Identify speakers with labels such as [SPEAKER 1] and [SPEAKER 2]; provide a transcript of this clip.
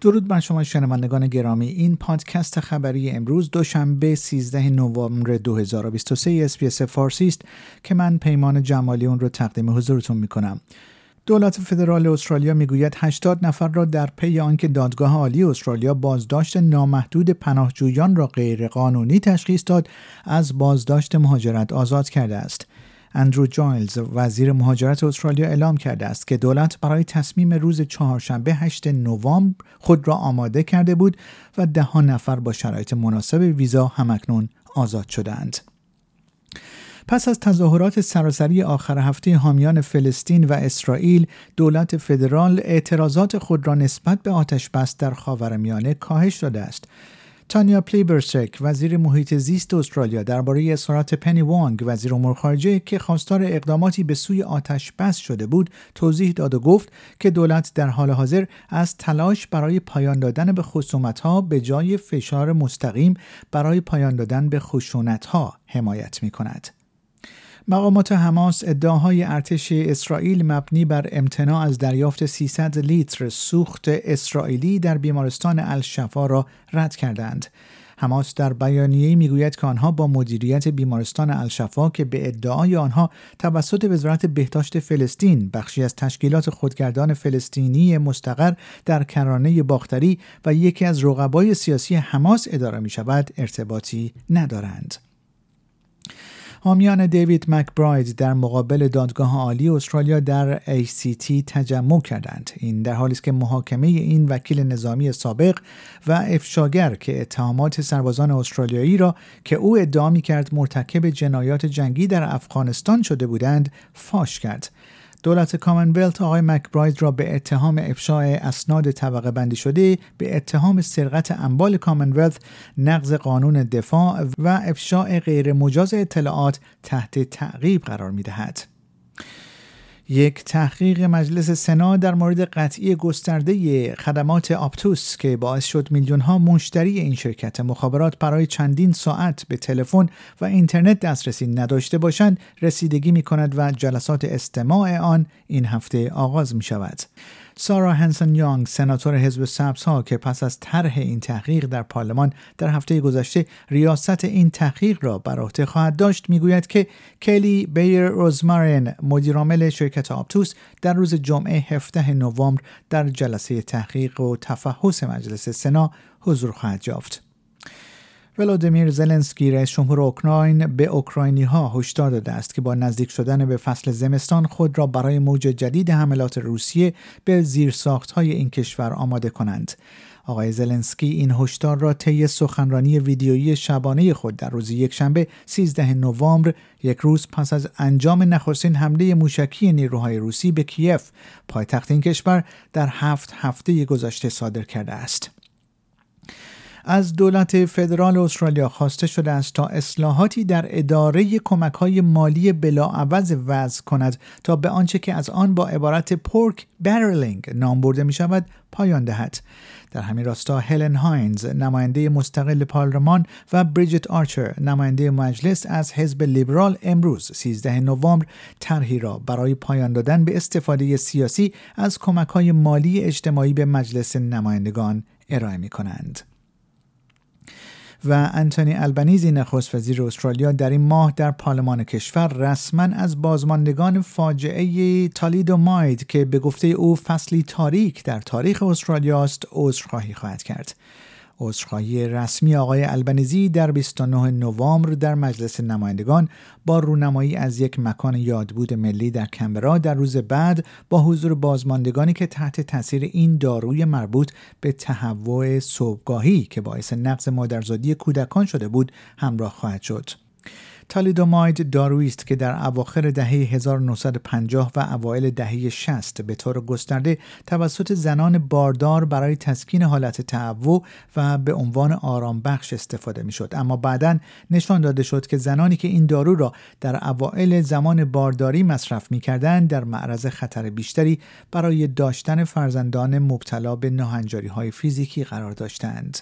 [SPEAKER 1] درود بر شما شنوندگان گرامی این پادکست خبری امروز دوشنبه 13 نوامبر 2023 SBS فارسی است که من پیمان جمالی اون رو تقدیم حضورتون می کنم. دولت فدرال استرالیا می‌گوید 80 نفر را در پی آنکه دادگاه عالی استرالیا بازداشت نامحدود پناهجویان را غیرقانونی تشخیص داد از بازداشت مهاجرت آزاد کرده است. اندرو جایلز وزیر مهاجرت استرالیا اعلام کرده است که دولت برای تصمیم روز چهارشنبه 8 نوامبر خود را آماده کرده بود و ده نفر با شرایط مناسب ویزا همکنون آزاد شدند. پس از تظاهرات سراسری آخر هفته حامیان فلسطین و اسرائیل دولت فدرال اعتراضات خود را نسبت به آتش بس در خاورمیانه کاهش داده است تانیا پلیبرسک وزیر محیط زیست استرالیا درباره اظهارات پنی وانگ وزیر امور خارجه که خواستار اقداماتی به سوی آتش بس شده بود توضیح داد و گفت که دولت در حال حاضر از تلاش برای پایان دادن به ها به جای فشار مستقیم برای پایان دادن به ها حمایت می کند. مقامات حماس ادعاهای ارتش اسرائیل مبنی بر امتناع از دریافت 300 لیتر سوخت اسرائیلی در بیمارستان الشفا را رد کردند. حماس در بیانیه‌ای می‌گوید که آنها با مدیریت بیمارستان الشفا که به ادعای آنها توسط وزارت بهداشت فلسطین بخشی از تشکیلات خودگردان فلسطینی مستقر در کرانه باختری و یکی از رقبای سیاسی حماس اداره می شود ارتباطی ندارند. حامیان دیوید مکبراید در مقابل دادگاه عالی استرالیا در ACT تجمع کردند. این در حالی است که محاکمه این وکیل نظامی سابق و افشاگر که اتهامات سربازان استرالیایی را که او ادعا می کرد مرتکب جنایات جنگی در افغانستان شده بودند فاش کرد. دولت کامنولت آقای مکبراید را به اتهام افشاء اسناد طبقه بندی شده به اتهام سرقت اموال کامنولت نقض قانون دفاع و افشاء غیر مجاز اطلاعات تحت تعقیب قرار می دهد. یک تحقیق مجلس سنا در مورد قطعی گسترده خدمات آپتوس که باعث شد میلیون ها مشتری این شرکت مخابرات برای چندین ساعت به تلفن و اینترنت دسترسی نداشته باشند رسیدگی می کند و جلسات استماع آن این هفته آغاز می شود. سارا هنسن یانگ سناتور حزب سبزها که پس از طرح این تحقیق در پارلمان در هفته گذشته ریاست این تحقیق را بر عهده خواهد داشت می‌گوید که کلی بیر روزمارین مدیرعامل شرکت آپتوس در روز جمعه 17 نوامبر در جلسه تحقیق و تفحص مجلس سنا حضور خواهد یافت. ولادیمیر زلنسکی رئیس جمهور اوکراین به اوکراینی ها هشدار داده است که با نزدیک شدن به فصل زمستان خود را برای موج جدید حملات روسیه به زیرساخت های این کشور آماده کنند. آقای زلنسکی این هشدار را طی سخنرانی ویدیویی شبانه خود در روز یکشنبه 13 نوامبر یک روز پس از انجام نخستین حمله موشکی نیروهای روسی به کیف پایتخت این کشور در هفت هفته گذشته صادر کرده است. از دولت فدرال استرالیا خواسته شده است تا اصلاحاتی در اداره کمک های مالی بلاعوض وضع کند تا به آنچه که از آن با عبارت پورک برلینگ نام برده می شود پایان دهد. در همین راستا هلن هاینز نماینده مستقل پارلمان و بریجت آرچر نماینده مجلس از حزب لیبرال امروز 13 نوامبر طرحی را برای پایان دادن به استفاده سیاسی از کمک های مالی اجتماعی به مجلس نمایندگان ارائه می کنند. و انتونی البنیزی نخست وزیر استرالیا در این ماه در پارلمان کشور رسما از بازماندگان فاجعه تالیدو ماید که به گفته او فصلی تاریک در تاریخ استرالیا است عذرخواهی خواهد کرد. عذرخواهی رسمی آقای البنیزی در 29 نوامبر در مجلس نمایندگان با رونمایی از یک مکان یادبود ملی در کمبرا در روز بعد با حضور بازماندگانی که تحت تاثیر این داروی مربوط به تهوع صبحگاهی که باعث نقض مادرزادی کودکان شده بود همراه خواهد شد. تالیدوماید دارویی است که در اواخر دهه 1950 و اوایل دهه 60 به طور گسترده توسط زنان باردار برای تسکین حالت تعو و به عنوان آرام بخش استفاده می شد اما بعدا نشان داده شد که زنانی که این دارو را در اوایل زمان بارداری مصرف می کردند در معرض خطر بیشتری برای داشتن فرزندان مبتلا به ناهنجاری های فیزیکی قرار داشتند.